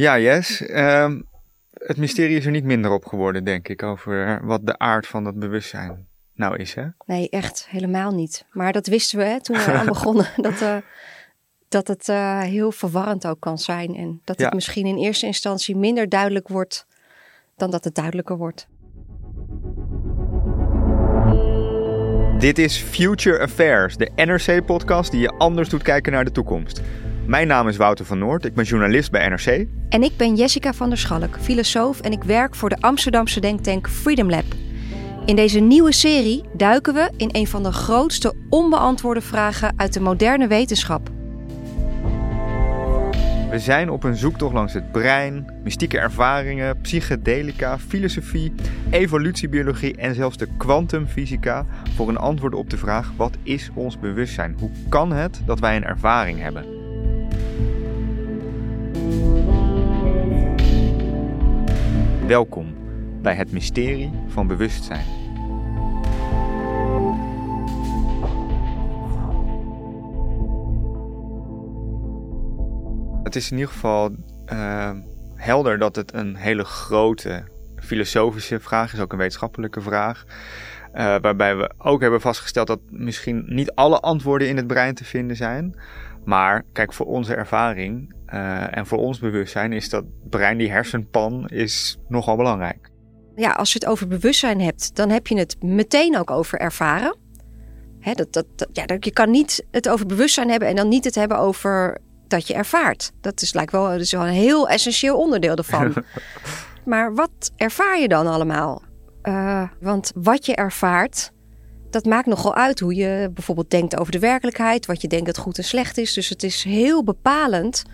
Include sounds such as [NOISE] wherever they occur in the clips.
Ja, Yes. Ehm, het mysterie is er niet minder op geworden, denk ik, over wat de aard van dat bewustzijn nou is, hè? Nee, echt helemaal niet. Maar dat wisten we hè, toen we aan [LAUGHS] begonnen. Dat, uh, dat het uh, heel verwarrend ook kan zijn. En dat het misschien in eerste instantie minder duidelijk wordt dan dat het duidelijker wordt. Dit is Future Affairs, de NRC-podcast die je anders doet kijken naar de toekomst. Mijn naam is Wouter van Noord, ik ben journalist bij NRC. En ik ben Jessica van der Schalk, filosoof en ik werk voor de Amsterdamse denktank Freedom Lab. In deze nieuwe serie duiken we in een van de grootste onbeantwoorde vragen uit de moderne wetenschap. We zijn op een zoektocht langs het brein, mystieke ervaringen, psychedelica, filosofie, evolutiebiologie en zelfs de kwantumfysica voor een antwoord op de vraag: wat is ons bewustzijn? Hoe kan het dat wij een ervaring hebben? Welkom bij het mysterie van bewustzijn. Het is in ieder geval eh, helder dat het een hele grote filosofische vraag is, ook een wetenschappelijke vraag. Eh, waarbij we ook hebben vastgesteld dat misschien niet alle antwoorden in het brein te vinden zijn. Maar kijk, voor onze ervaring eh, en voor ons bewustzijn is dat brein, die hersenpan, is nogal belangrijk. Ja, als je het over bewustzijn hebt, dan heb je het meteen ook over ervaren. Hè, dat, dat, dat- ja, je kan niet het over bewustzijn hebben en dan niet het hebben over dat je ervaart. Dat is, lijkt wel, dat is wel een heel essentieel onderdeel ervan. [LAUGHS] maar wat ervaar je dan allemaal? Eh, want wat je ervaart, dat maakt nogal uit hoe je bijvoorbeeld denkt over de werkelijkheid, wat je denkt dat goed en slecht is. Dus het is heel bepalend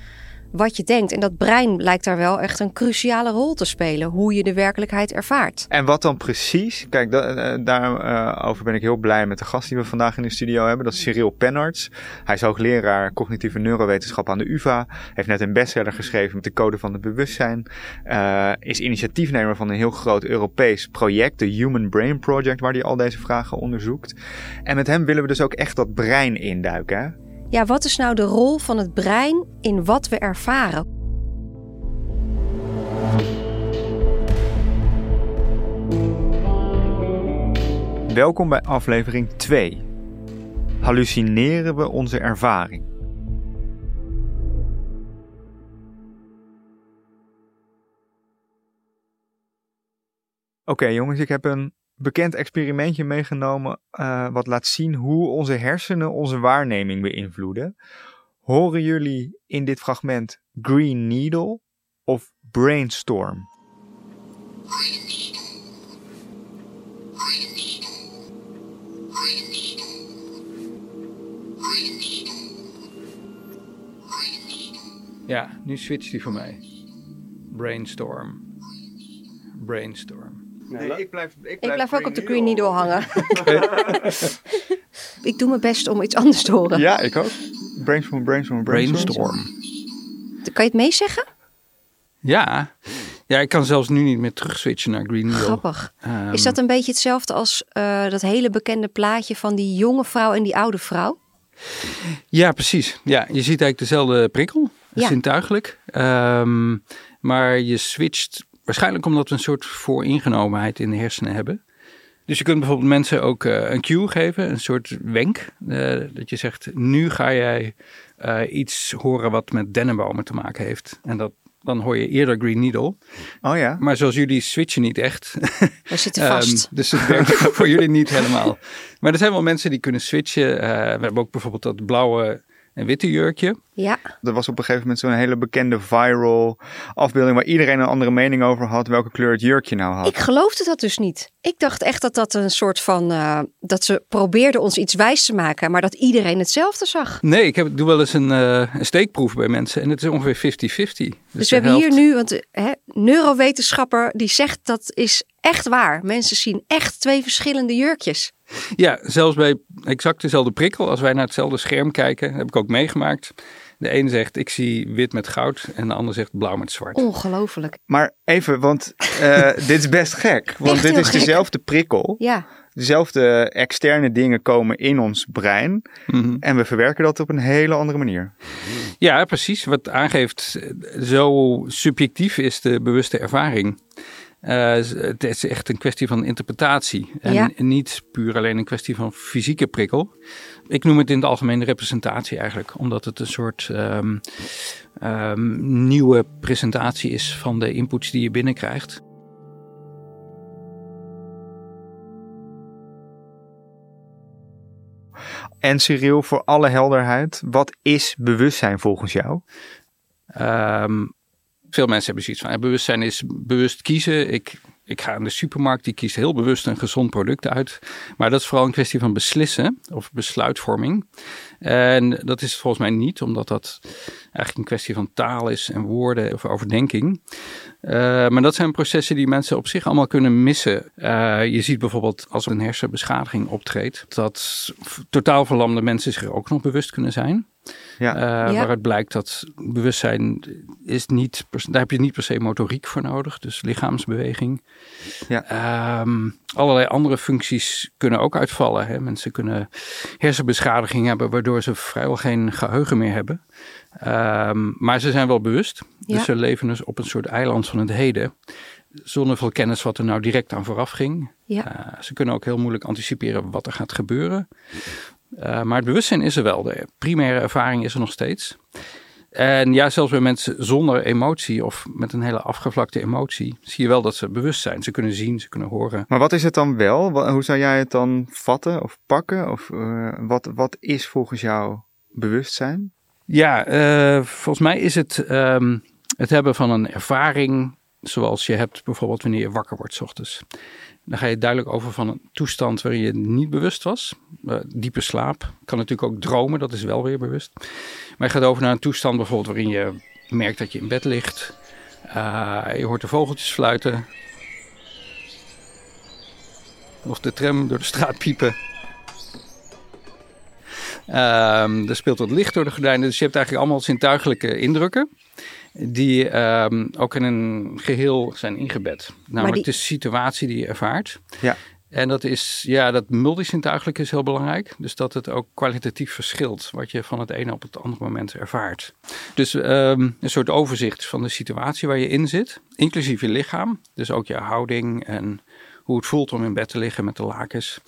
wat je denkt. En dat brein lijkt daar wel echt een cruciale rol te spelen, hoe je de werkelijkheid ervaart. En wat dan precies? Kijk, eh, daarover ben ik heel blij met de gast die we vandaag in de studio hebben. Dat is Cyril Pennarts. Hij is hoogleraar cognitieve neurowetenschap aan de UvA. Heeft net een bestseller geschreven met de code van het bewustzijn. Eh, is initiatiefnemer van een heel groot Europees project, de Human Brain Project, waar hij al deze vragen onderzoekt. En met hem willen we dus ook echt dat brein induiken. Hè? Ja, wat is nou de rol van het brein in wat we ervaren? Welkom bij aflevering 2. Hallucineren we onze ervaring? Oké jongens, ik heb een bekend experimentje meegenomen eh, wat laat zien hoe onze hersenen onze waarneming beïnvloeden. Horen jullie in dit fragment Green Needle of Brainstorm? Ja, nu switcht hij voor mij. Brainstorm. Brainstorm. Nee, ik blijf, ik Ik blijf ook op de Green Needle hangen. [LAUGHS] ik doe mijn best om iets anders te horen. Ja, ik ook. Brainstorm, brainstorm, brainstorm. Brainstorm. Kan je het meezeggen? Ja. ja, ik kan zelfs nu niet meer terugswitchen naar Green Needle. Grappig. Ehm, Is dat een beetje hetzelfde als eh, dat hele bekende plaatje van die jonge vrouw en die oude vrouw? Ja, precies. Ja, je ziet eigenlijk dezelfde prikkel. Ja. Zintuigelijk. Ehm, maar je switcht waarschijnlijk omdat we een soort vooringenomenheid in de hersenen hebben. Dus je kunt bijvoorbeeld mensen ook uh, een cue geven, een soort wenk. Uh, dat je zegt, nu ga jij uh, iets horen wat met dennenbomen te maken heeft. En dat, dan hoor je eerder Green Needle. Oh ja. Maar zoals jullie switchen niet echt. [LAUGHS] We zitten vast. um, dus het werkt [LAUGHS] voor jullie niet helemaal. Maar er zijn wel mensen die kunnen switchen. we hebben ook bijvoorbeeld dat blauwe en witte jurkje. Ja. Er was op een gegeven moment zo'n hele bekende viral afbeelding waar iedereen een andere mening over had welke kleur het jurkje nou had. Ik geloofde dat dus niet. Ik dacht echt dat dat een soort van, uh, dat ze probeerden ons iets wijs te maken, maar dat iedereen hetzelfde zag. Nee, ik heb, doe wel eens een, uh, een steekproef bij mensen en het is ongeveer 50-50. Dus, dus we hebben helft... hier nu, want hè, neurowetenschapper die zegt dat is echt waar. Mensen zien echt twee verschillende jurkjes. Ja, zelfs bij exact dezelfde prikkel, als wij naar hetzelfde scherm kijken, heb ik ook meegemaakt. De ene zegt ik zie wit met goud en de ander zegt blauw met zwart. Ongelooflijk. Maar even, want uh, [LAUGHS] dit is best gek. Want Echt dit is gek. dezelfde prikkel. Ja. Dezelfde externe dingen komen in ons brein. Mhm. En we verwerken dat op een hele andere manier. Ja, precies. Wat aangeeft, zo subjectief is de bewuste ervaring. Uh, het is echt een kwestie van interpretatie. En Ja. niet puur alleen een kwestie van fysieke prikkel. Ik noem het in het algemeen representatie eigenlijk. Omdat het een soort ehm, ehm, nieuwe presentatie is van de inputs die je binnenkrijgt. En Cyril, voor alle helderheid, wat is bewustzijn volgens jou? Ehm, veel mensen hebben zoiets van, ja, bewustzijn is bewust kiezen. Ik, ik ga in de supermarkt, die kiest heel bewust een gezond product uit. Maar dat is vooral een kwestie van beslissen of besluitvorming. En dat is het volgens mij niet, omdat dat eigenlijk een kwestie van taal is en woorden of overdenking. Uh, maar dat zijn processen die mensen op zich allemaal kunnen missen. Uh, je ziet bijvoorbeeld als er een hersenbeschadiging optreedt, dat totaal verlamde mensen zich er ook nog bewust kunnen zijn. Ja. Uh, Ja. Waaruit blijkt dat bewustzijn is niet, daar heb je niet per se motoriek voor nodig, dus lichaamsbeweging. Ja. Ehm, allerlei andere functies kunnen ook uitvallen. Hè. Mensen kunnen hersenbeschadiging hebben, waardoor ze vrijwel geen geheugen meer hebben. Ehm, maar ze zijn wel bewust. Dus Ja. ze leven dus op een soort eiland van het heden. Zonder veel kennis wat er nou direct aan vooraf ging. Ja. Uh, ze kunnen ook heel moeilijk anticiperen wat er gaat gebeuren. Uh, maar het bewustzijn is er wel. De primaire ervaring is er nog steeds. En ja, zelfs bij mensen zonder emotie of met een hele afgevlakte emotie, zie je wel dat ze bewust zijn. Ze kunnen zien, ze kunnen horen. Maar wat is het dan wel? Hoe zou jij het dan vatten of pakken? Of uh, wat, wat is volgens jou bewustzijn? Ja, uh, volgens mij is het um, het hebben van een ervaring zoals je hebt bijvoorbeeld wanneer je wakker wordt s ochtends. Dan ga je duidelijk over van een toestand waarin je niet bewust was. Uh, diepe slaap. Kan natuurlijk ook dromen, dat is wel weer bewust. Maar je gaat over naar een toestand bijvoorbeeld waarin je merkt dat je in bed ligt. Uh, je hoort de vogeltjes fluiten. Of de tram door de straat piepen. Um, er speelt wat licht door de gordijnen. Dus je hebt eigenlijk allemaal zintuigelijke indrukken. Die um, ook in een geheel zijn ingebed. Namelijk die... de situatie die je ervaart. Ja. En dat is, ja, dat multisintuigelijk is heel belangrijk. Dus dat het ook kwalitatief verschilt wat je van het ene op het andere moment ervaart. Dus um, een soort overzicht van de situatie waar je in zit, inclusief je lichaam. Dus ook je houding en hoe het voelt om in bed te liggen met de lakens.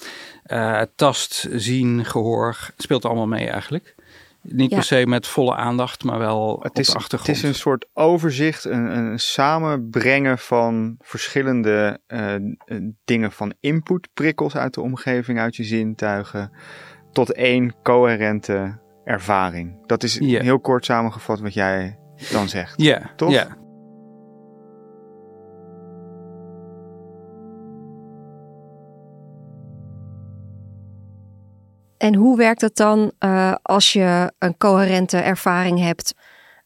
Uh, tast, zien, gehoor, speelt allemaal mee eigenlijk. Niet Ja. per se met volle aandacht, maar wel Het op is, de het achtergrond. is een soort overzicht, een, een samenbrengen van verschillende uh, dingen van input, prikkels uit de omgeving, uit je zintuigen, tot één coherente ervaring. Dat is heel kort samengevat wat jij dan zegt. Ja, Toch? ja. En hoe werkt het dan uh, als je een coherente ervaring hebt?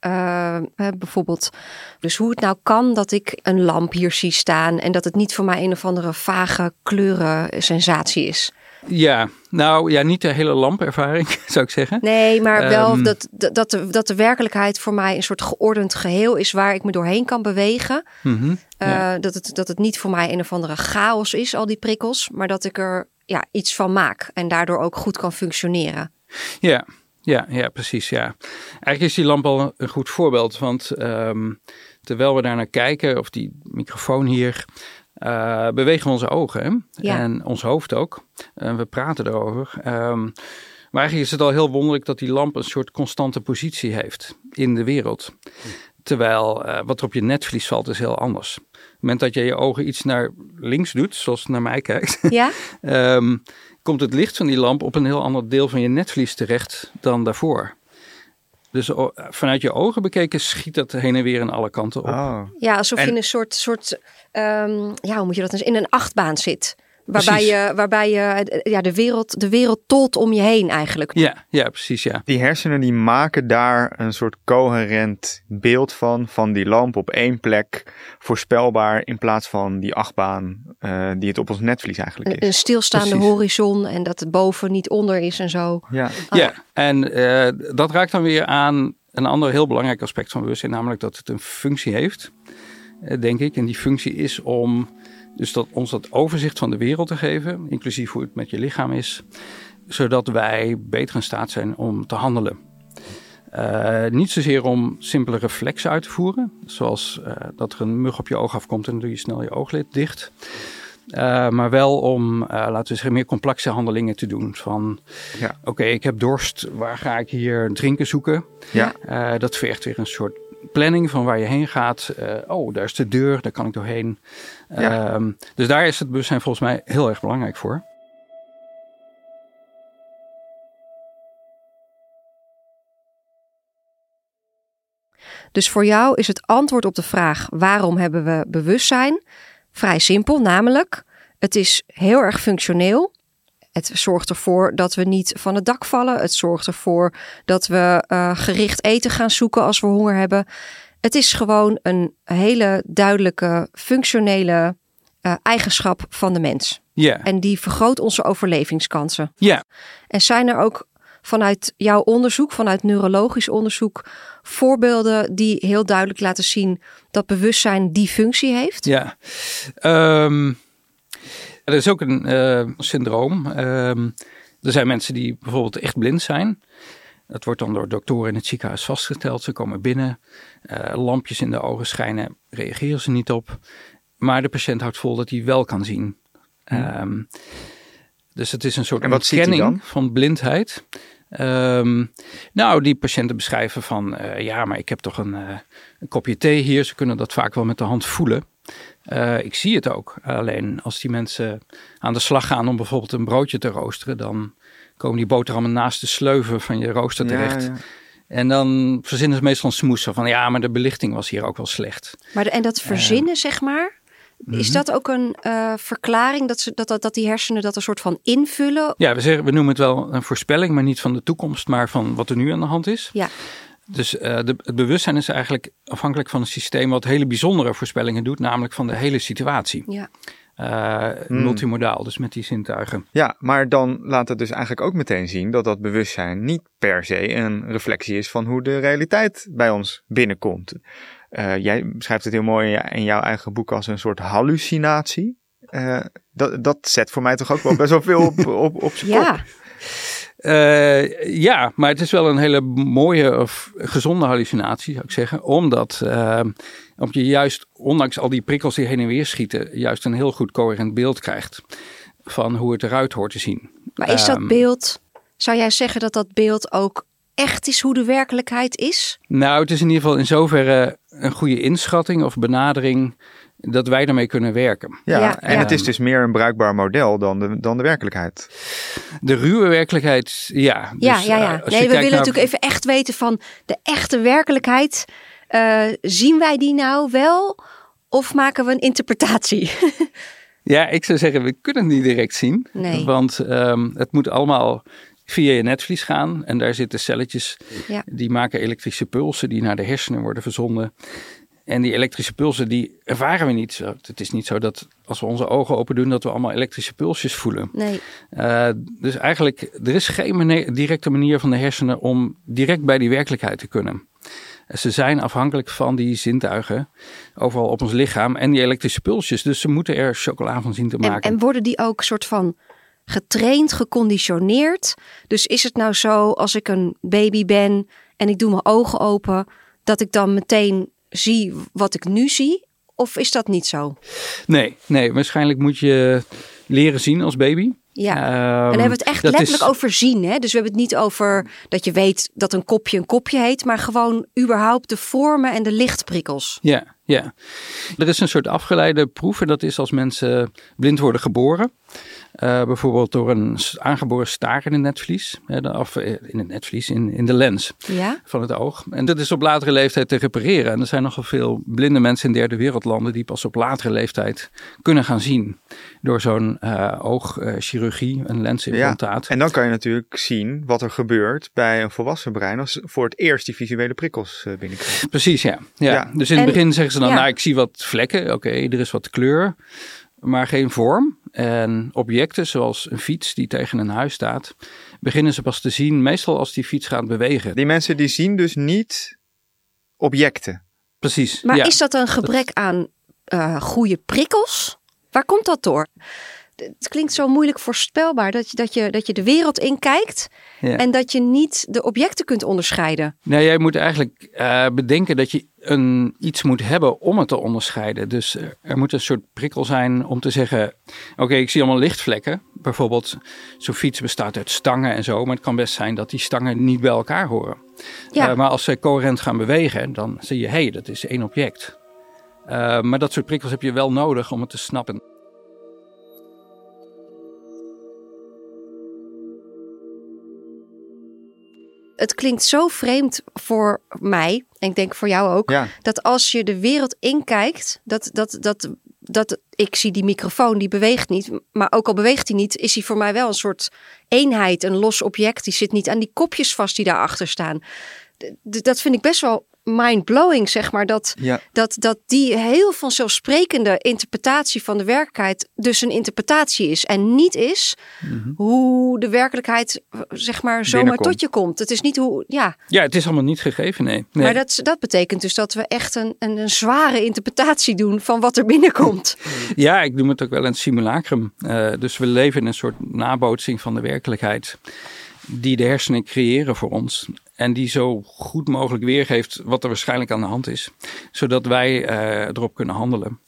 Uh, bijvoorbeeld, dus hoe het nou kan dat ik een lamp hier zie staan en dat het niet voor mij een of andere vage kleurensensatie is. Ja, nou ja, niet de hele lampervaring [LAUGHS] zou ik zeggen. Nee, maar wel Ehm. dat, dat, dat, de, dat de werkelijkheid voor mij een soort geordend geheel is waar ik me doorheen kan bewegen. Mhm, ja. dat, het, dat het niet voor mij een of andere chaos is, al die prikkels, maar dat ik er ja, iets van maak en daardoor ook goed kan functioneren. Ja, ja, ja, precies. Ja. Eigenlijk is die lamp al een goed voorbeeld. Want ehm, terwijl we daar naar kijken, of die microfoon hier, eh, bewegen we onze ogen hè? Ja. en ons hoofd ook. En we praten erover. Ehm, maar eigenlijk is het al heel wonderlijk dat die lamp een soort constante positie heeft in de wereld. Terwijl eh, wat er op je netvlies valt is heel anders. Op het moment dat je je ogen iets naar links doet, zoals het naar mij kijkt, [LAUGHS] Ja? ehm, komt het licht van die lamp op een heel ander deel van je netvlies terecht dan daarvoor. Dus o- vanuit je ogen bekeken schiet dat heen en weer in alle kanten op. Oh. Ja, alsof je En- in een soort, soort ehm, ja, hoe moet je dat eens, in een achtbaan zit. Waarbij Precies. je, waarbij je eh, ja, de, wereld, de wereld tolt om je heen eigenlijk. Ja, ja, precies, ja. Die hersenen die maken daar een soort coherent beeld van, van die lamp op één plek, voorspelbaar, in plaats van die achtbaan eh, die het op ons netvlies eigenlijk Een, een is. stilstaande Precies. horizon en dat het boven niet onder is en zo. Ja. Ah. Ja, en eh, dat raakt dan weer aan een ander heel belangrijk aspect van bewustzijn, namelijk dat het een functie heeft, denk ik. En die functie is om dus dat, ons dat overzicht van de wereld te geven, inclusief hoe het met je lichaam is, zodat wij beter in staat zijn om te handelen. Eh, niet zozeer om simpele reflexen uit te voeren, zoals eh, dat er een mug op je oog afkomt en dan doe je snel je ooglid dicht. Eh, maar wel om, eh, laten we zeggen, meer complexe handelingen te doen. Van, Ja. oké, ik heb dorst, waar ga ik hier drinken zoeken? Ja. Eh, dat vergt weer een soort planning van waar je heen gaat. Eh, oh, daar is de deur, daar kan ik doorheen. Ja. Ehm, dus daar is het bewustzijn volgens mij heel erg belangrijk voor. Dus voor jou is het antwoord op de vraag waarom hebben we bewustzijn vrij simpel, namelijk het is heel erg functioneel. Het zorgt ervoor dat we niet van het dak vallen. Het zorgt ervoor dat we eh, gericht eten gaan zoeken als we honger hebben. Het is gewoon een hele duidelijke functionele eh, eigenschap van de mens. Ja, En die vergroot onze overlevingskansen. ja. En zijn er ook vanuit jouw onderzoek, vanuit neurologisch onderzoek, voorbeelden die heel duidelijk laten zien dat bewustzijn die functie heeft? Ja. Ehm, er is ook een eh, syndroom. Ehm, er zijn mensen die bijvoorbeeld echt blind zijn. Dat wordt dan door doktoren in het ziekenhuis vastgesteld. Ze komen binnen, eh, lampjes in de ogen schijnen, reageren ze niet op. Maar de patiënt houdt vol dat hij wel kan zien. Ehm, dus het is een soort dan? van blindheid. Ehm, nou, die patiënten beschrijven van, eh, ja, maar ik heb toch een, een kopje thee hier. Ze kunnen dat vaak wel met de hand voelen. Eh, ik zie het ook. Alleen als die mensen aan de slag gaan om bijvoorbeeld een broodje te roosteren, dan komen die boterhammen naast de sleuven van je rooster terecht. Ja, ja. En dan verzinnen ze meestal een smoes van, ja, maar de belichting was hier ook wel slecht. Maar de- en dat verzinnen, zeg maar, is Mhm. dat ook een eh, verklaring dat, ze, dat, dat, dat die hersenen dat een soort van invullen? Ja, we, zeggen, we noemen het wel een voorspelling, maar niet van de toekomst, maar van wat er nu aan de hand is. Ja. Dus eh, de, het bewustzijn is eigenlijk afhankelijk van een systeem wat hele bijzondere voorspellingen doet, namelijk van de hele situatie. Ja. Eh, Hmm. Multimodaal, dus met die zintuigen. Ja, maar dan laat het dus eigenlijk ook meteen zien dat dat bewustzijn niet per se een reflectie is van hoe de realiteit bij ons binnenkomt. Eh, jij beschrijft het heel mooi in, jouw eigen boek als een soort hallucinatie. Eh, dat, dat zet voor mij toch ook wel best wel veel op, op, op zijn kop. Ja, Eh, ja, maar het is wel een hele mooie of gezonde hallucinatie, zou ik zeggen. Omdat, eh, omdat je juist, ondanks al die prikkels die heen en weer schieten, juist een heel goed coherent beeld krijgt van hoe het eruit hoort te zien. maar is dat Ehm, beeld, zou jij zeggen dat dat beeld ook echt is hoe de werkelijkheid is? Nou, het is in ieder geval in zoverre een goede inschatting of benadering dat wij daarmee kunnen werken. Ja, Ja, en ja. het is dus meer een bruikbaar model dan de, dan de werkelijkheid. De ruwe werkelijkheid, ja. ja, Dus, ja, eh, ja. je Nee, we willen naar- natuurlijk even echt weten van de echte werkelijkheid. Eh, zien wij die nou wel of maken we een interpretatie? [LAUGHS] Ja, ik zou zeggen, we kunnen het niet direct zien. Nee. Want ehm, het moet allemaal via je netvlies gaan. En daar zitten celletjes Ja. die maken elektrische pulsen die naar de hersenen worden verzonden. En die elektrische pulsen, die ervaren we niet zo. Het is niet zo dat als we onze ogen open doen, dat we allemaal elektrische pulsjes voelen. Nee. Eh, dus eigenlijk, er is geen directe manier van de hersenen om direct bij die werkelijkheid te kunnen. Ze zijn afhankelijk van die zintuigen overal op ons lichaam en die elektrische pulsjes. Dus ze moeten er chocola van zien te En, maken. en worden die ook soort van getraind, geconditioneerd? Dus is het nou zo als ik een baby ben en ik doe mijn ogen open, dat ik dan meteen zie wat ik nu zie? of is dat niet zo? Nee, nee, waarschijnlijk moet je leren zien als baby. Ja, Ehm, en dan hebben we het echt letterlijk is- over zien. Hè? Dus we hebben het niet over dat je weet dat een kopje een kopje heet, maar gewoon überhaupt de vormen en de lichtprikkels. Ja, ja. Er is een soort afgeleide proef en dat is als mensen blind worden geboren. Eh, bijvoorbeeld door een aangeboren staar in het netvlies. Of eh, in het netvlies, in, in de lens Ja, van het oog. En dat is op latere leeftijd te repareren. En er zijn nogal veel blinde mensen in derde wereldlanden die pas op latere leeftijd kunnen gaan zien. Door zo'n eh, oogchirurgie, een lensimplantaat. En dan kan je natuurlijk zien wat er gebeurt bij een volwassen brein als voor het eerst die visuele prikkels binnenkrijgt. Precies, ja. ja. Ja. Dus in het En- begin zeggen ze dan, ja. nou ik zie wat vlekken, oké, er is wat kleur, maar geen vorm. En objecten zoals een fiets die tegen een huis staat, beginnen ze pas te zien, meestal als die fiets gaat bewegen. Die mensen die zien dus niet objecten. Precies, maar ja. is dat een gebrek aan eh, goede prikkels? Waar komt dat door? Het klinkt zo moeilijk voorspelbaar dat je, dat je, dat je de wereld inkijkt Ja. en dat je niet de objecten kunt onderscheiden. Nee, jij moet eigenlijk eh, bedenken dat je een, iets moet hebben om het te onderscheiden. Dus er, er moet een soort prikkel zijn om te zeggen: Oké, ik zie allemaal lichtvlekken. Bijvoorbeeld, zo'n fiets bestaat uit stangen en zo. Maar het kan best zijn dat die stangen niet bij elkaar horen. Ja. Eh, maar als ze coherent gaan bewegen, dan zie je: hé, hey, dat is één object. Eh, maar dat soort prikkels heb je wel nodig om het te snappen. Het klinkt zo vreemd voor mij, en ik denk voor jou ook, Ja. dat als je de wereld inkijkt, dat, dat, dat, dat ik zie die microfoon, die beweegt niet, maar ook al beweegt hij niet, is hij voor mij wel een soort eenheid, een los object. Die zit niet aan die kopjes vast die daarachter staan. D- dat vind ik best wel mind-blowing, zeg maar, dat, Ja. dat, dat die heel vanzelfsprekende interpretatie van de werkelijkheid dus een interpretatie is en niet is hoe de werkelijkheid, zeg maar, zomaar tot je komt. Het is niet hoe, ja, Ja, het is allemaal niet gegeven, nee. nee. maar dat, dat betekent dus dat we echt een, een, een zware interpretatie doen van wat er binnenkomt. [LAUGHS] Ja, ik noem het ook wel een simulacrum. Eh, dus we leven in een soort nabootsing van de werkelijkheid. Die de hersenen creëren voor ons. En die zo goed mogelijk weergeeft wat er waarschijnlijk aan de hand is. Zodat wij eh, erop kunnen handelen.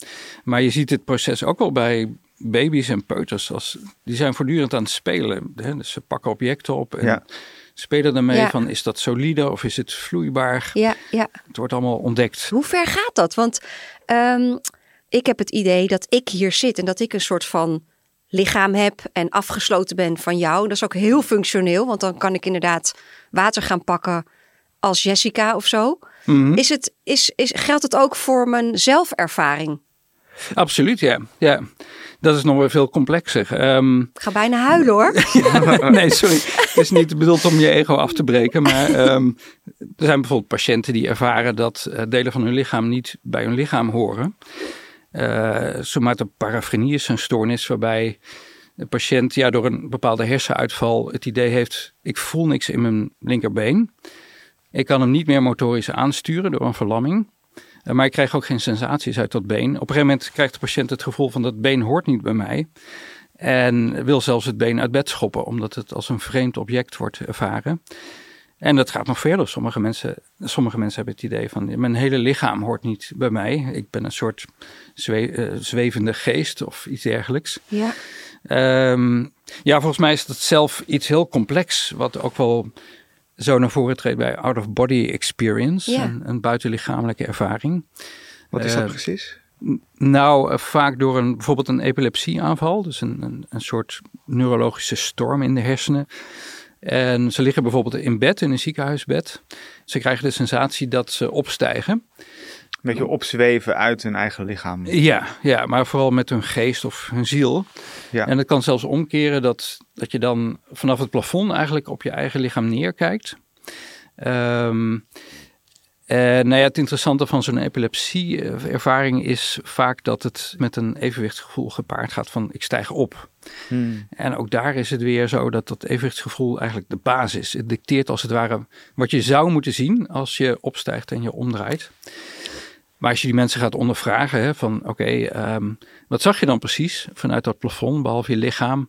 Maar je ziet dit proces ook wel bij baby's en peuters. Als, die zijn voortdurend aan het spelen. Hè? Dus ze pakken objecten op en Ja. spelen ermee Ja. van is dat solide of is het vloeibaar. Ja, ja. Het wordt allemaal ontdekt. Hoe ver gaat dat? Want ehm, ik heb het idee dat ik hier zit en dat ik een soort van lichaam heb en afgesloten ben van jou. Dat is ook heel functioneel, want dan kan ik inderdaad water gaan pakken als Jessica of zo. Mhm. Is het, is, is, geldt het ook voor mijn zelfervaring? Absoluut, ja. ja. Dat is nog wel veel complexer. Ehm, Ik ga bijna huilen hoor. [LAUGHS] nee, sorry. Het is niet bedoeld om je ego af te breken. Maar ehm, er zijn bijvoorbeeld patiënten die ervaren dat eh, delen van hun lichaam niet bij hun lichaam horen. Eh somatoparafrenie is een stoornis waarbij de patiënt ja, door een bepaalde hersenuitval het idee heeft: ik voel niks in mijn linkerbeen. Ik kan hem niet meer motorisch aansturen door een verlamming. Eh, Maar ik krijg ook geen sensaties uit dat been. Op een gegeven moment krijgt de patiënt het gevoel van dat been hoort niet bij mij. En wil zelfs het been uit bed schoppen, omdat het als een vreemd object wordt ervaren. En dat gaat nog verder. Sommige mensen, sommige mensen hebben het idee van mijn hele lichaam hoort niet bij mij. Ik ben een soort zwe- eh, zwevende geest of iets dergelijks. Ja. Ehm, ja, volgens mij is dat zelf iets heel complex, wat ook wel zo naar voren treedt bij out-of-body experience, Ja. een, een buitenlichamelijke ervaring. Wat is dat Eh, precies? Nou, eh, vaak door een, bijvoorbeeld een epilepsieaanval, dus een, een, een soort neurologische storm in de hersenen. En ze liggen bijvoorbeeld in bed, in een ziekenhuisbed. Ze krijgen de sensatie dat ze opstijgen. Een beetje opzweven uit hun eigen lichaam. Ja, ja, maar vooral met hun geest of hun ziel. Ja. En het kan zelfs omkeren dat, dat je dan vanaf het plafond eigenlijk op je eigen lichaam neerkijkt. Ehm en nou ja, het interessante van zo'n epilepsie-ervaring is vaak dat het met een evenwichtsgevoel gepaard gaat van ik stijg op. Hmm. En ook daar is het weer zo dat dat evenwichtsgevoel eigenlijk de basis is. Het dicteert als het ware wat je zou moeten zien als je opstijgt en je omdraait. Maar als je die mensen gaat ondervragen hè, van oké, ehm, wat zag je dan precies vanuit dat plafond, behalve je lichaam,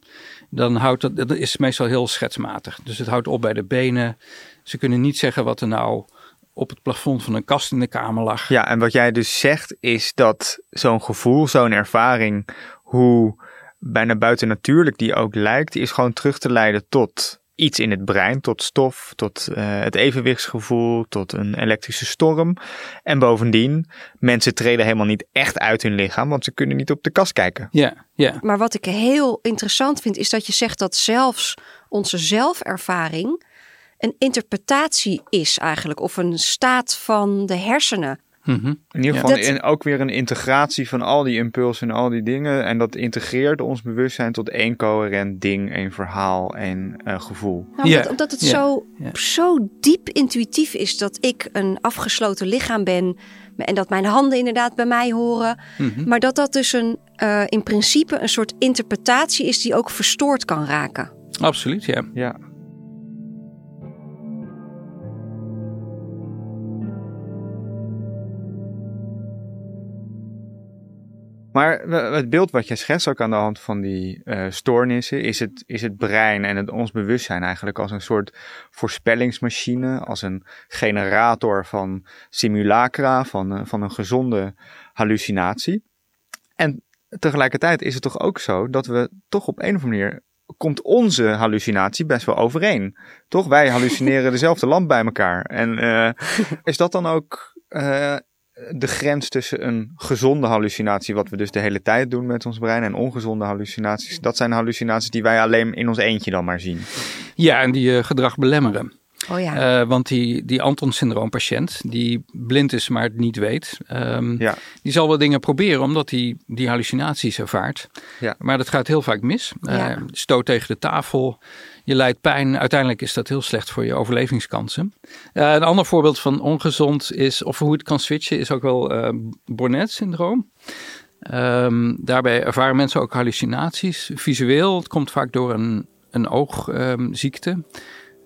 dan houdt dat, dat is meestal heel schetsmatig. Dus het houdt op bij de benen. Ze kunnen niet zeggen wat er nou op het plafond van een kast in de kamer lag. Ja, en wat jij dus zegt is dat zo'n gevoel, zo'n ervaring, hoe bijna buitennatuurlijk die ook lijkt, die is gewoon terug te leiden tot iets in het brein, tot stof, tot uh, het evenwichtsgevoel, tot een elektrische storm. En bovendien, mensen treden helemaal niet echt uit hun lichaam, want ze kunnen niet op de kast kijken. Ja, ja. Maar wat ik heel interessant vind, is dat je zegt dat zelfs onze zelfervaring een interpretatie is eigenlijk, of een staat van de hersenen. Mhm. In ieder geval Dat- ook weer een integratie van al die impulsen en al die dingen. En dat integreert ons bewustzijn tot één coherent ding, één verhaal, één eh, gevoel. Nou, Ja, omdat, omdat het zo, zo diep intuïtief is dat ik een afgesloten lichaam ben. En dat mijn handen inderdaad bij mij horen. Mhm. Maar dat dat dus een, eh, in principe een soort interpretatie is die ook verstoord kan raken. Absoluut, ja. Ja. Maar het beeld wat jij schetst ook aan de hand van die eh, stoornissen, is het, is het brein en het, ons bewustzijn eigenlijk als een soort voorspellingsmachine, als een generator van simulacra, van, eh, van een gezonde hallucinatie. En tegelijkertijd is het toch ook zo dat we toch op een of andere manier komt onze hallucinatie best wel overeen. Toch? Wij hallucineren [LAUGHS] dezelfde lamp bij elkaar. En eh, is dat dan ook de grens tussen een gezonde hallucinatie, wat we dus de hele tijd doen met ons brein, en ongezonde hallucinaties? Dat zijn hallucinaties die wij alleen in ons eentje dan maar zien. Ja, en die eh, gedrag belemmeren. Oh ja. Eh, want die, die Anton-syndroompatiënt, die blind is maar het niet weet, ehm, Ja. die zal wel dingen proberen omdat hij die hallucinaties ervaart. Ja. Maar dat gaat heel vaak mis. Ja. Eh, stoot tegen de tafel, je lijdt pijn. Uiteindelijk is dat heel slecht voor je overlevingskansen. Eh, een ander voorbeeld van ongezond is, of hoe het kan switchen, is ook wel eh Bonnet-syndroom. Ehm, daarbij ervaren mensen ook hallucinaties. Visueel, het komt vaak door een, een oogziekte.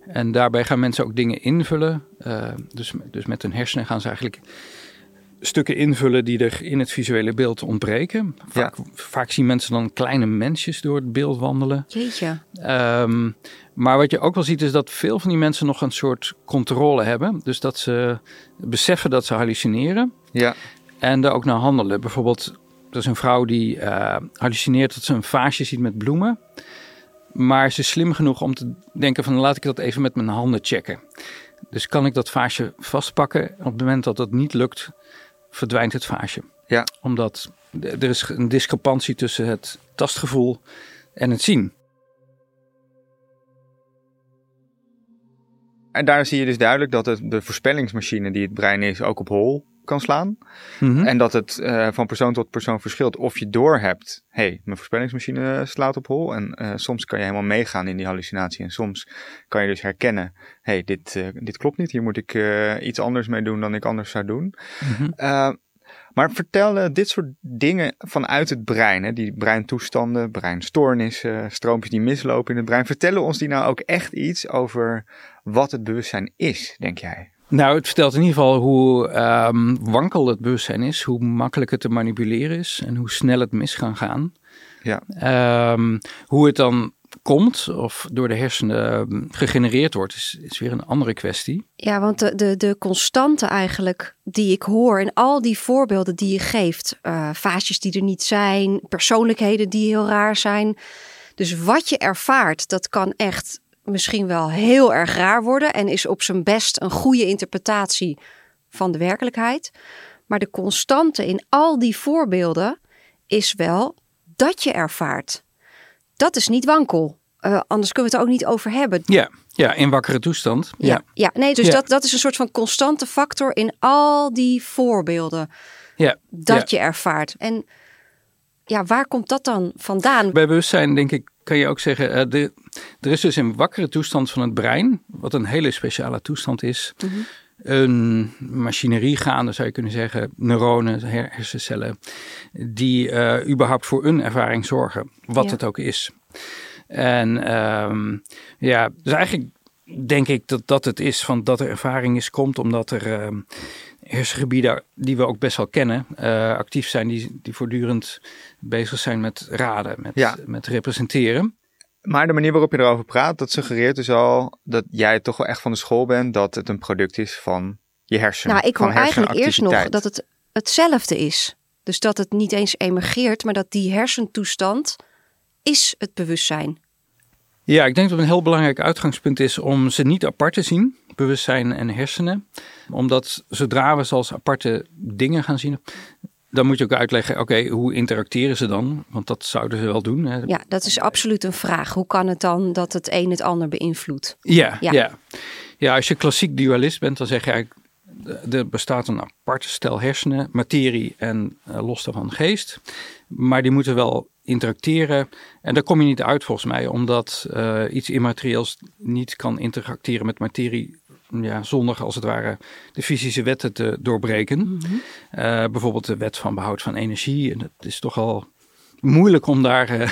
En daarbij gaan mensen ook dingen invullen. Eh, dus, dus met hun hersenen gaan ze eigenlijk stukken invullen die er in het visuele beeld ontbreken. Vaak, vaak zien mensen dan kleine mensjes door het beeld wandelen. Jeetje. Ehm, maar wat je ook wel ziet is dat veel van die mensen nog een soort controle hebben. Dus dat ze beseffen dat ze hallucineren Ja. en daar ook naar handelen. Bijvoorbeeld, er is een vrouw die eh, hallucineert dat ze een vaasje ziet met bloemen. Maar ze is slim genoeg om te denken van laat ik dat even met mijn handen checken. Dus kan ik dat vaasje vastpakken? Op het moment dat dat niet lukt, verdwijnt het vaasje. Ja. Omdat er is een discrepantie tussen het tastgevoel en het zien. En daar zie je dus duidelijk dat het de voorspellingsmachine die het brein is ook op hol kan slaan. Mhm. En dat het eh, van persoon tot persoon verschilt of je doorhebt, hé, hey, mijn voorspellingsmachine slaat op hol. En eh, soms kan je helemaal meegaan in die hallucinatie. En soms kan je dus herkennen, hé, hey, dit, eh, dit klopt niet. Hier moet ik eh, iets anders mee doen dan ik anders zou doen. Mhm. Maar vertellen dit soort dingen vanuit het brein, hè, die breintoestanden, breinstoornissen, stroompjes die mislopen in het brein, vertellen ons die nou ook echt iets over wat het bewustzijn is, denk jij? Nou, het vertelt in ieder geval hoe ehm, wankel het bewustzijn is, hoe makkelijk het te manipuleren is en hoe snel het mis kan gaan. Ja. Ehm, hoe het dan komt of door de hersenen ehm, gegenereerd wordt, is, is weer een andere kwestie. Ja, want de, de, de constante eigenlijk die ik hoor in al die voorbeelden die je geeft, eh vaasjes die er niet zijn, persoonlijkheden die heel raar zijn. Dus wat je ervaart, dat kan echt misschien wel heel erg raar worden en is op zijn best een goede interpretatie van de werkelijkheid. Maar de constante in al die voorbeelden is wel dat je ervaart. Dat is niet wankel. Uh, anders kunnen we het er ook niet over hebben. Ja, ja in wakkere toestand. Ja, ja. ja nee, dus ja. Dat, dat is een soort van constante factor in al die voorbeelden. Ja. Dat je ervaart. En ja, waar komt dat dan vandaan? Bij bewustzijn denk ik, kan je ook zeggen, uh, de, er is dus een wakkere toestand van het brein, wat een hele speciale toestand is. Mhm. Mm -hmm. Een machinerie gaande, zou je kunnen zeggen, neuronen, hersencellen, die uh, überhaupt voor een ervaring zorgen, wat ja. het ook is. En um, ja, dus eigenlijk denk ik dat dat het is van dat er ervaring is, komt omdat er uh, hersengebieden die we ook best wel kennen, uh, actief zijn, die, die voortdurend bezig zijn met raden, met, ja. met representeren. Maar de manier waarop je erover praat, dat suggereert dus al dat jij toch wel echt van de school bent dat het een product is van je hersenen. Nou, ik hoor eigenlijk eerst nog hersenactiviteit. dat het hetzelfde is. Dus dat het niet eens emergeert, maar dat die hersentoestand is het bewustzijn. Ja, ik denk dat een heel belangrijk uitgangspunt is om ze niet apart te zien, bewustzijn en hersenen. Omdat zodra we ze als aparte dingen gaan zien, dan moet je ook uitleggen, oké, hoe interacteren ze dan? Want dat zouden ze wel doen. Hè? Ja, dat is absoluut een vraag. Hoe kan het dan dat het een het ander beïnvloedt? Ja, Ja. ja. ja. als je klassiek dualist bent, dan zeg je eigenlijk, er bestaat een aparte stel hersenen, materie en eh, los daarvan geest. Maar die moeten wel interacteren. En daar kom je niet uit volgens mij, omdat eh, iets immaterieels niet kan interacteren met materie ja, zonder als het ware de fysische wetten te doorbreken. Eh, bijvoorbeeld de wet van behoud van energie. En het is toch al moeilijk om daar eh,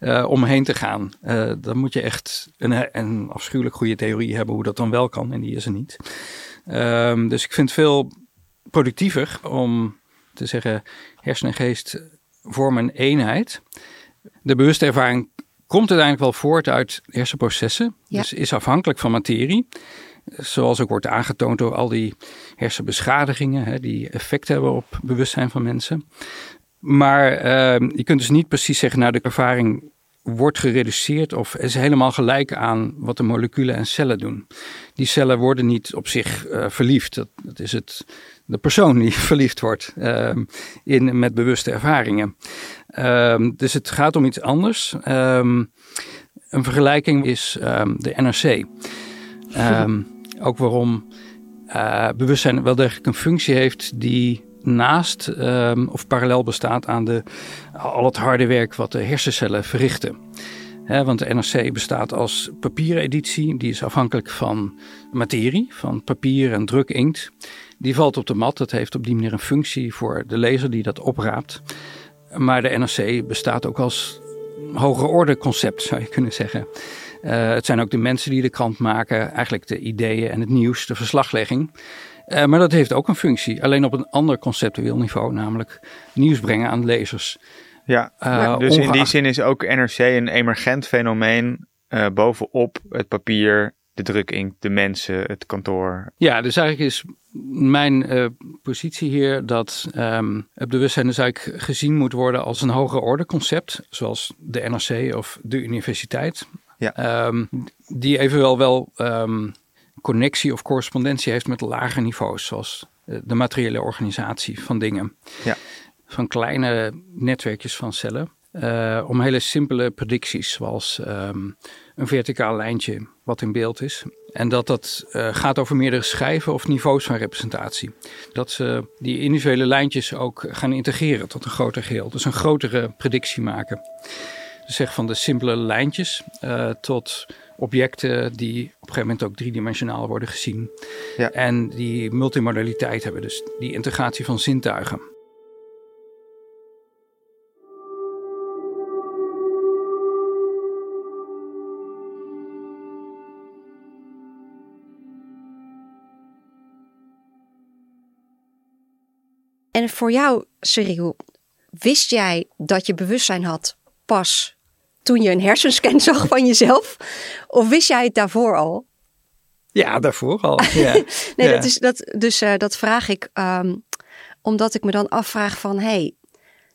[LAUGHS] eh, omheen te gaan. Dan moet je echt een, een afschuwelijk goede theorie hebben hoe dat dan wel kan. En die is er niet. Ehm, dus ik vind het veel productiever om te zeggen hersen en geest vormen een eenheid. De bewuste ervaring komt uiteindelijk wel voort uit hersenprocessen. Ja. Dus is afhankelijk van materie. Zoals ook wordt aangetoond door al die hersenbeschadigingen, hè, die effect hebben op bewustzijn van mensen. Maar ehm, je kunt dus niet precies zeggen, nou de ervaring wordt gereduceerd of is helemaal gelijk aan wat de moleculen en cellen doen. Die cellen worden niet op zich eh, verliefd. Dat, dat is het, de persoon die [LAUGHS] verliefd wordt ehm, in, met bewuste ervaringen. Ehm, dus het gaat om iets anders. Een vergelijking is de NRC. Ook waarom eh, bewustzijn wel degelijk een functie heeft die naast ehm, of parallel bestaat aan de, al het harde werk wat de hersencellen verrichten. Want de NRC bestaat als papieren editie, die is afhankelijk van materie, van papier en druk inkt. Die valt op de mat, dat heeft op die manier een functie voor de lezer die dat opraapt. Maar de NRC bestaat ook als hogere orde concept, zou je kunnen zeggen. Uh, het zijn ook de mensen die de krant maken, eigenlijk de ideeën en het nieuws, de verslaglegging. Uh, maar dat heeft ook een functie, alleen op een ander conceptueel niveau, namelijk nieuws brengen aan lezers. Ja, Uh, dus in die zin is ook NRC een emergent fenomeen eh, bovenop het papier, de drukinkt, de mensen, het kantoor. Ja, dus eigenlijk is mijn eh, positie hier dat ehm, het bewustzijn dus eigenlijk gezien moet worden als een hogere orde concept, zoals de NRC of de universiteit. Ja. Ehm, die evenwel wel ehm, connectie of correspondentie heeft met lagere niveaus, zoals eh, de materiële organisatie van dingen. Ja. Van kleine netwerkjes van cellen. eh, om hele simpele predicties, zoals ehm, een verticaal lijntje wat in beeld is. En dat dat eh, gaat over meerdere schijven of niveaus van representatie. Dat ze die individuele lijntjes ook gaan integreren tot een groter geheel. Dus een grotere predictie maken. Zeg van de simpele lijntjes eh, tot objecten die op een gegeven moment ook driedimensionaal worden gezien. Ja. En die multimodaliteit hebben, dus die integratie van zintuigen. En voor jou, Cyril, wist jij dat je bewustzijn had pas toen je een hersenscan [LAUGHS] zag van jezelf? Of wist jij het daarvoor al? Ja, daarvoor al. [LAUGHS] Ja. Nee, Ja. dat is, dat, dus eh, dat vraag ik ehm, omdat ik me dan afvraag van... hey,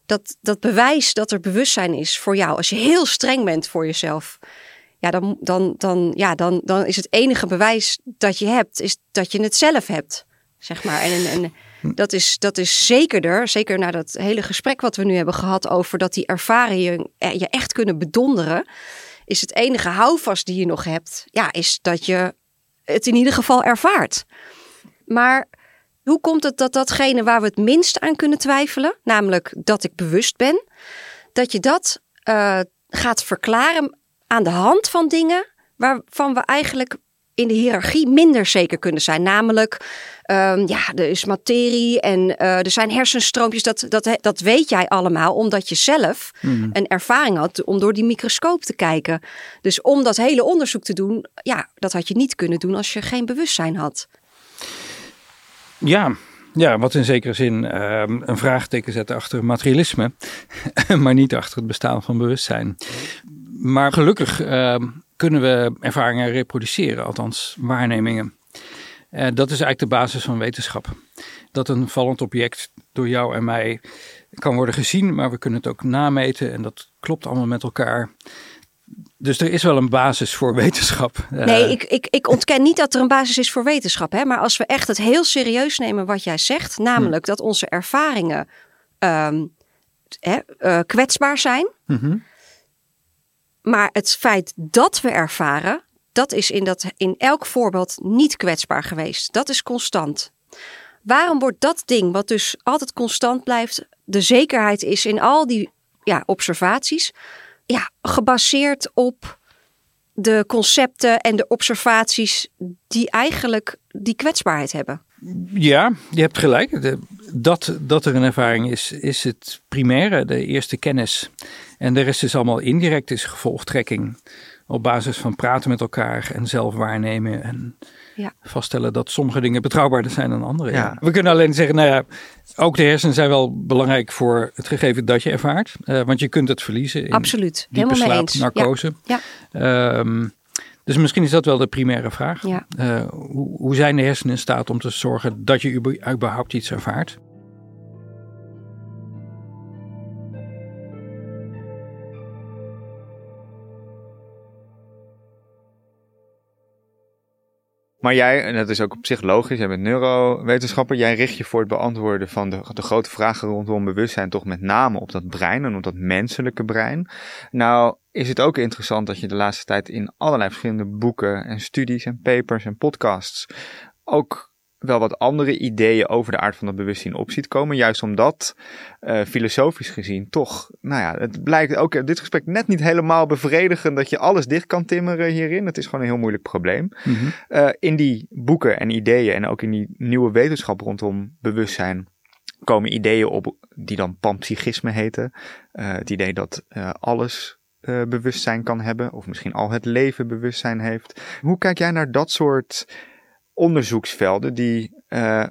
dat, dat bewijs dat er bewustzijn is voor jou... als je heel streng bent voor jezelf... Ja, dan, dan, dan, ja, dan, dan is het enige bewijs dat je hebt... is dat je het zelf hebt, zeg maar. En, en, en dat, is, dat is zekerder, zeker na dat hele gesprek wat we nu hebben gehad... over dat die ervaringen je, je echt kunnen bedonderen... is het enige houvast die je nog hebt... ja, is dat je het in ieder geval ervaart. Maar hoe komt het dat datgene waar we het minst aan kunnen twijfelen, namelijk dat ik bewust ben, dat je dat eh, gaat verklaren aan de hand van dingen waarvan we eigenlijk in de hiërarchie minder zeker kunnen zijn. Namelijk, ehm, ja, er is materie en eh, er zijn hersenstroompjes. Dat, dat, dat weet jij allemaal, omdat je zelf een ervaring had om door die microscoop te kijken. Dus om dat hele onderzoek te doen, ja, dat had je niet kunnen doen als je geen bewustzijn had. Ja, ja, wat in zekere zin ehm, een vraagteken zet achter materialisme, [LAUGHS] maar niet achter het bestaan van bewustzijn. Maar gelukkig ehm, kunnen we ervaringen reproduceren, althans waarnemingen. En dat is eigenlijk de basis van wetenschap. Dat een vallend object door jou en mij kan worden gezien, maar we kunnen het ook nameten en dat klopt allemaal met elkaar. Dus er is wel een basis voor wetenschap. Nee, Eh, ik, ik, ik ontken niet dat er een basis is voor wetenschap. Hè? Maar als we echt het heel serieus nemen wat jij zegt, namelijk dat onze ervaringen ehm, hè, eh, kwetsbaar zijn. mhm. Maar het feit dat we ervaren, dat is in, dat, in elk voorbeeld niet kwetsbaar geweest. Dat is constant. Waarom wordt dat ding, wat dus altijd constant blijft, de zekerheid is in al die ja, observaties, ja, gebaseerd op de concepten en de observaties die eigenlijk die kwetsbaarheid hebben? Ja, je hebt gelijk. Dat, dat er een ervaring is, is het primaire, de eerste kennis. En de rest is allemaal indirect, is gevolgtrekking. Op basis van praten met elkaar en zelf waarnemen. En Ja. vaststellen dat sommige dingen betrouwbaarder zijn dan andere. Ja. We kunnen alleen zeggen, nou ja, ook de hersenen zijn wel belangrijk voor het gegeven dat je ervaart. Eh, want je kunt het verliezen in Absoluut, diepe helemaal mee slaap, eens. narcose. Ja. Ehm, dus misschien is dat wel de primaire vraag. Ja. Eh, hoe, hoe zijn de hersenen in staat om te zorgen dat je überhaupt iets ervaart? Maar jij, en dat is ook op zich logisch, jij bent neurowetenschapper, jij richt je voor het beantwoorden van de, de grote vragen rondom bewustzijn toch met name op dat brein en op dat menselijke brein. Nou is het ook interessant dat je de laatste tijd in allerlei verschillende boeken en studies en papers en podcasts ook wel wat andere ideeën over de aard van dat bewustzijn op ziet komen. Juist omdat eh, filosofisch gezien toch, nou ja, het blijkt ook in dit gesprek net niet helemaal bevredigend dat je alles dicht kan timmeren hierin. Het is gewoon een heel moeilijk probleem. Eh, in die boeken en ideeën en ook in die nieuwe wetenschap rondom bewustzijn komen ideeën op die dan panpsychisme heten. Eh, het idee dat alles bewustzijn kan hebben, of misschien al het leven bewustzijn heeft. Hoe kijk jij naar dat soort onderzoeksvelden die eh,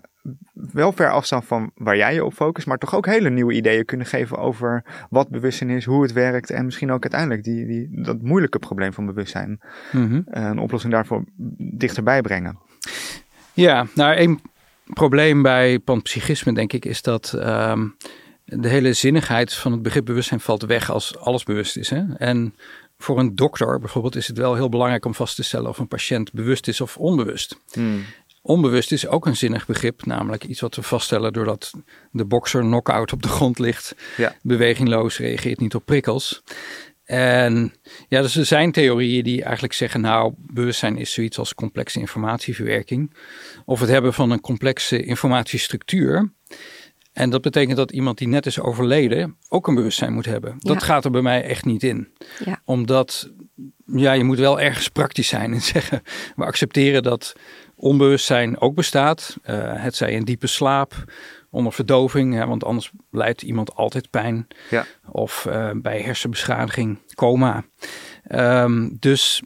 wel ver afstaan van waar jij je op focust, maar toch ook hele nieuwe ideeën kunnen geven over wat bewustzijn is, hoe het werkt en misschien ook uiteindelijk die, die, dat moeilijke probleem van bewustzijn Mhm. eh, een oplossing daarvoor dichterbij brengen. Ja, nou, een probleem bij panpsychisme, denk ik, is dat ehm, de hele zinnigheid van het begrip bewustzijn valt weg als alles bewust is. Hè? En voor een dokter bijvoorbeeld is het wel heel belangrijk om vast te stellen of een patiënt bewust is of onbewust. Onbewust is ook een zinnig begrip, namelijk iets wat we vaststellen doordat de bokser knock-out op de grond ligt, Ja. bewegingloos, reageert niet op prikkels. En ja, dus er zijn theorieën die eigenlijk zeggen, nou, bewustzijn is zoiets als complexe informatieverwerking. Of het hebben van een complexe informatiestructuur. En dat betekent dat iemand die net is overleden ook een bewustzijn moet hebben. Dat gaat er bij mij echt niet in. Ja. Omdat, ja, je moet wel ergens praktisch zijn en [LAUGHS] zeggen, we accepteren dat onbewustzijn ook bestaat. Eh, het zij in diepe slaap, onder verdoving, hè, want anders leidt iemand altijd pijn. Ja. Of eh, bij hersenbeschadiging, coma. Ehm, dus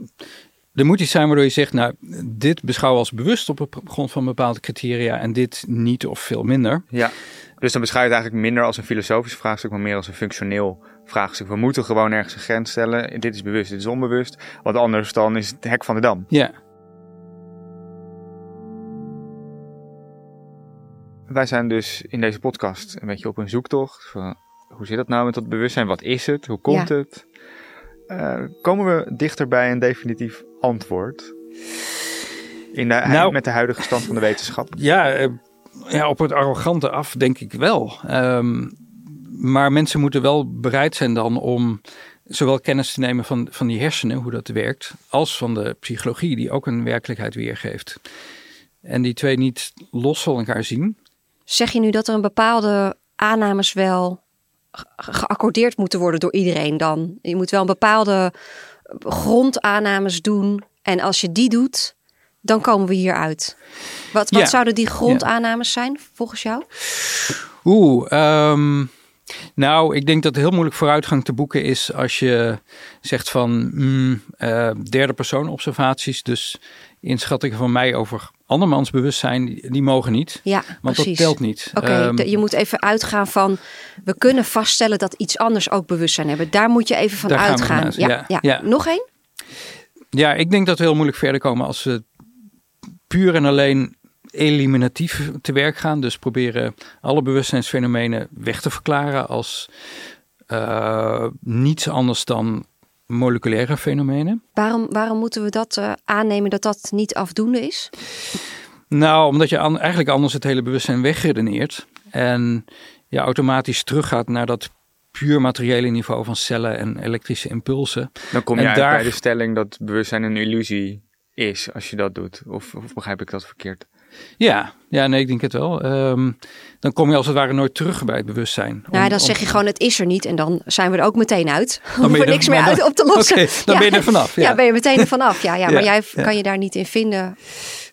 er moet iets zijn waardoor je zegt, nou, dit beschouwen als bewust op grond van bepaalde criteria en dit niet of veel minder. Ja. Dus dan beschouw je het eigenlijk minder als een filosofisch vraagstuk, maar meer als een functioneel vraagstuk. We moeten gewoon ergens een grens stellen. Dit is bewust, dit is onbewust. Want anders dan is het hek van de dam. Ja, Wij zijn dus in deze podcast een beetje op een zoektocht. Van, hoe zit dat nou met dat bewustzijn? Wat is het? Hoe komt Ja. het? Eh, komen we dichter bij een definitief antwoord? In de, Nou- met de huidige stand van de wetenschap? [LAUGHS] Ja, eh, ja, op het arrogante af denk ik wel. Ehm, maar mensen moeten wel bereid zijn dan om zowel kennis te nemen van, van die hersenen, hoe dat werkt, als van de psychologie, die ook een werkelijkheid weergeeft. En die twee niet los van elkaar zien. Zeg je nu dat er een bepaalde aannames wel geaccordeerd moeten worden door iedereen dan? Je moet wel een bepaalde grondaannames doen. En als je die doet, dan komen we hier uit. Wat, wat Ja. zouden die grondaannames zijn volgens jou? Oeh, ehm, nou, ik denk dat het heel moeilijk vooruitgang te boeken is als je zegt van mm, eh, derde persoon observaties. Dus inschattingen van mij over andermans bewustzijn, die, mogen niet. Ja, Want precies. dat telt niet. Oké, Ehm, je moet even uitgaan van... we kunnen vaststellen dat iets anders ook bewustzijn hebben. Daar moet je even van uitgaan. vanuit, ja, ja. ja. Ja. Nog één? Ja, ik denk dat we heel moeilijk verder komen als we puur en alleen eliminatief te werk gaan. Dus proberen alle bewustzijnsfenomenen weg te verklaren als uh, niets anders dan moleculaire fenomenen. Waarom, waarom moeten we dat uh, aannemen dat dat niet afdoende is? Nou, omdat je an, eigenlijk anders het hele bewustzijn wegredeneert. En je automatisch teruggaat naar dat puur materiële niveau van cellen en elektrische impulsen. Dan kom je daar... bij de stelling dat bewustzijn een illusie is als je dat doet. Of, of begrijp ik dat verkeerd? Ja, ja, nee, ik denk het wel. Um, dan kom je als het ware nooit terug bij het bewustzijn. Nou, dan zeg je gewoon het is er niet en dan zijn we er ook meteen uit. Dan [LAUGHS] ben je er niks meer uit op te lossen. Okay, dan ben je er vanaf. [LAUGHS] Ja. ja, ben je meteen er vanaf. Ja, ja, [LAUGHS] maar jij kan je daar niet in vinden.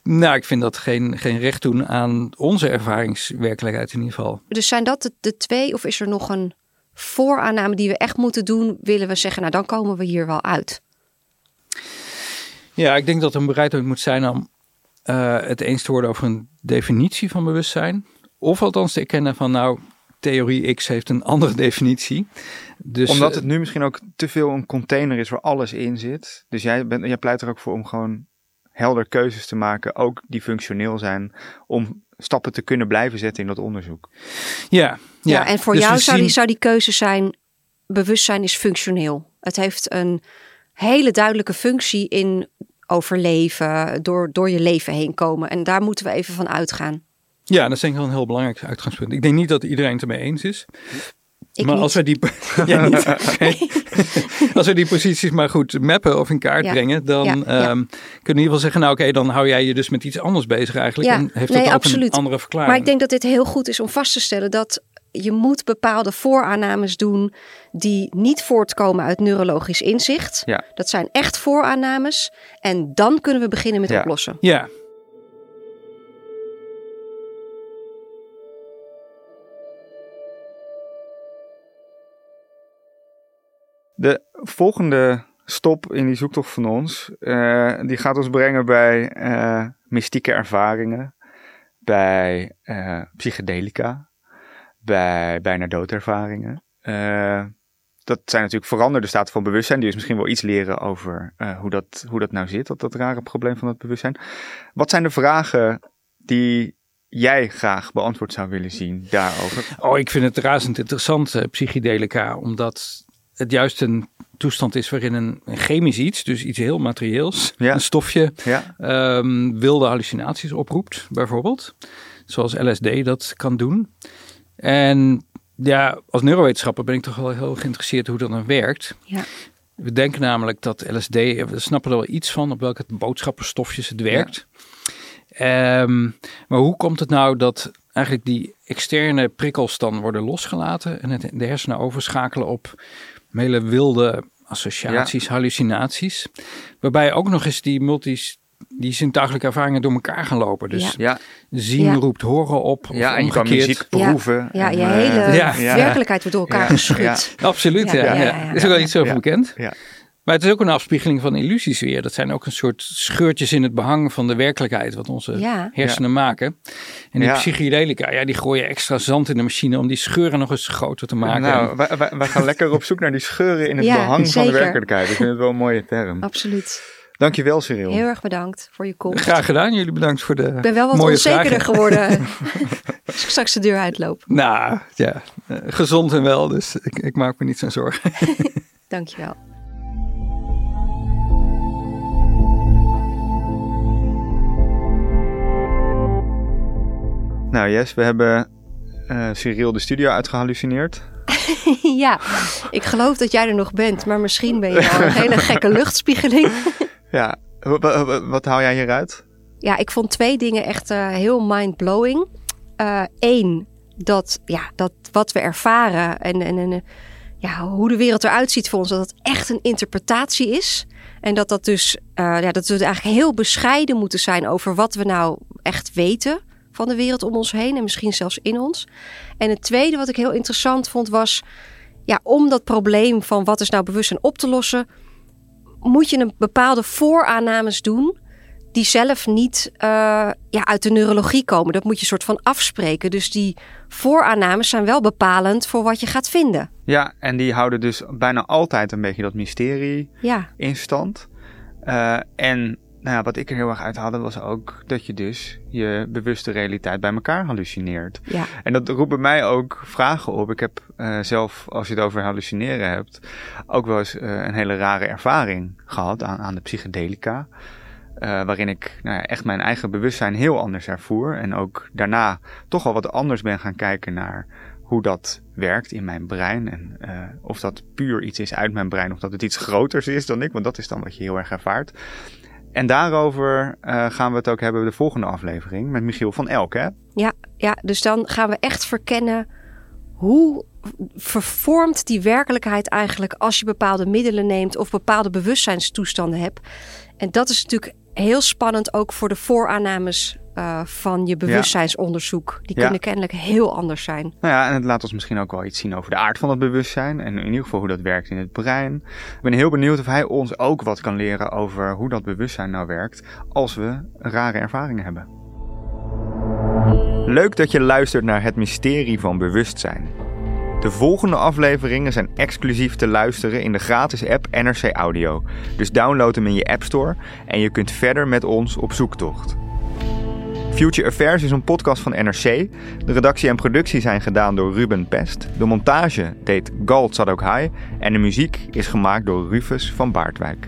Nou, ik vind dat geen, geen recht doen aan onze ervaringswerkelijkheid in ieder geval. Dus zijn dat de, de twee of is er nog een vooraanname die we echt moeten doen? Willen we zeggen, nou dan komen we hier wel uit? Ja, ik denk dat er een bereidheid moet zijn om uh, het eens te worden over een definitie van bewustzijn. Of althans te erkennen van nou, theorie X heeft een andere [LAUGHS] definitie. Dus, Omdat het nu misschien ook te veel een container is waar alles in zit. Dus jij, bent, jij pleit er ook voor om gewoon helder keuzes te maken, ook die functioneel zijn, om stappen te kunnen blijven zetten in dat onderzoek. Ja, ja. ja en voor dus jou zou, die, zou die keuze zijn, bewustzijn is functioneel. Het heeft een hele duidelijke functie in overleven, door, door je leven heen komen. En daar moeten we even van uitgaan. Ja, dat is denk ik wel een heel belangrijk uitgangspunt. Ik denk niet dat iedereen het ermee eens is. Ik maar niet. als we, die, [LAUGHS] ja, niet. [LAUGHS] als we die posities maar goed mappen of in kaart brengen, dan ja. Um, kunnen we in ieder geval zeggen, nou oké, dan hou jij je dus met iets anders bezig eigenlijk. en heeft dat ook absoluut. een andere verklaring. Maar ik denk dat dit heel goed is om vast te stellen dat je moet bepaalde vooraannames doen die niet voortkomen uit neurologisch inzicht. Ja. Dat zijn echt vooraannames. En dan kunnen we beginnen met ja. oplossen. Ja. De volgende stop in die zoektocht van ons, uh, die gaat ons brengen bij uh, mystieke ervaringen, bij uh, psychedelica, bij bijna doodervaringen. Uh, dat zijn natuurlijk veranderde staten van bewustzijn. Die is misschien wel iets leren over uh, hoe, dat, hoe dat nou zit, dat, dat rare probleem van het bewustzijn. Wat zijn de vragen die jij graag beantwoord zou willen zien daarover? Oh, ik vind het razend interessant, uh, psychedelica, omdat het juist een toestand is waarin een, een chemisch iets, dus iets heel materieels, ja. een stofje, ja. um, wilde hallucinaties oproept, bijvoorbeeld. Zoals LSD dat kan doen. En ja, als neurowetenschapper ben ik toch wel heel geïnteresseerd hoe dat dan werkt. Ja. We denken namelijk dat LSD, we snappen er wel iets van op welke boodschappenstofjes het werkt. Ja. Um, maar hoe komt het nou dat eigenlijk die externe prikkels dan worden losgelaten en het de hersenen overschakelen op hele wilde associaties, ja. hallucinaties. Waarbij ook nog eens die multis die zintuigelijke ervaringen door elkaar gaan lopen. Dus ja. zien ja. roept horen op. Ja, en je kan muziek proeven. Ja, ja je hele ja. werkelijkheid wordt door elkaar geschud. Absoluut, ja. Er is ook wel iets over bekend. Maar het is ook een afspiegeling van illusies weer. Dat zijn ook een soort scheurtjes in het behang van de werkelijkheid, wat onze hersenen maken. En die psychedelica, ja, die gooien extra zand in de machine om die scheuren nog eens groter te maken. Nou, wij, wij, wij gaan lekker op zoek naar die scheuren in het behang zeker. van de werkelijkheid. Ik vind het wel een mooie term. Absoluut. Dankjewel, Cyril. Heel erg bedankt voor je komst. Graag gedaan. Jullie bedankt voor de Ik ben wel wat mooie onzekerder vragen. geworden [LAUGHS] [LAUGHS] als ik straks de deur uitloop. Nou, ja. Uh, gezond en wel, dus ik, ik maak me niet zo'n zorgen. [LAUGHS] Dankjewel. Nou, Yes, we hebben uh, Cyril de studio uitgehallucineerd. ja, ik geloof dat jij er nog bent, maar misschien ben je al een hele gekke luchtspiegeling. Ja, wat, wat haal jij hieruit? Ja, ik vond twee dingen echt uh, heel mind-blowing. Eén, uh, dat, ja, dat wat we ervaren en, en, en ja, hoe de wereld eruit ziet voor ons, dat het echt een interpretatie is. En dat dat dus, ja, dat we eigenlijk heel bescheiden moeten zijn over wat we nou echt weten van de wereld om ons heen en misschien zelfs in ons. En het tweede wat ik heel interessant vond was, ja, om dat probleem van wat is nou bewustzijn op te lossen, moet je een bepaalde vooraannames doen die zelf niet uh, ja, uit de neurologie komen. Dat moet je soort van afspreken. Dus die vooraannames zijn wel bepalend voor wat je gaat vinden. Ja, en die houden dus bijna altijd een beetje dat mysterie ja. in stand. Uh, en nou ja, wat ik er heel erg uit haalde was ook dat je dus je bewuste realiteit bij elkaar hallucineert. Ja. En dat roept bij mij ook vragen op. Ik heb uh, zelf, als je het over hallucineren hebt, ook wel eens uh, een hele rare ervaring gehad aan, aan de psychedelica. Uh, waarin ik nou ja, echt mijn eigen bewustzijn heel anders ervoer. En ook daarna toch wel wat anders ben gaan kijken naar hoe dat werkt in mijn brein. En uh, of dat puur iets is uit mijn brein of dat het iets groters is dan ik. Want dat is dan wat je heel erg ervaart. En daarover uh, gaan we het ook hebben de volgende aflevering met Michiel van Elk. Hè? Ja, ja, dus dan gaan we echt verkennen hoe vervormt die werkelijkheid eigenlijk als je bepaalde middelen neemt of bepaalde bewustzijnstoestanden hebt. En dat is natuurlijk heel spannend ook voor de vooraannames uh, van je bewustzijnsonderzoek. Die kunnen kennelijk heel anders zijn. Nou ja, en het laat ons misschien ook wel iets zien over de aard van het bewustzijn. En in ieder geval hoe dat werkt in het brein. Ik ben heel benieuwd of hij ons ook wat kan leren over hoe dat bewustzijn nou werkt. Als we rare ervaringen hebben. Leuk dat je luistert naar het mysterie van bewustzijn. De volgende afleveringen zijn exclusief te luisteren in de gratis app NRC Audio. Dus download hem in je App Store en je kunt verder met ons op zoektocht. Future Affairs is een podcast van NRC. De redactie en productie zijn gedaan door Ruben Pest. De montage deed Galt Sadokhai en de muziek is gemaakt door Rufus van Baardwijk.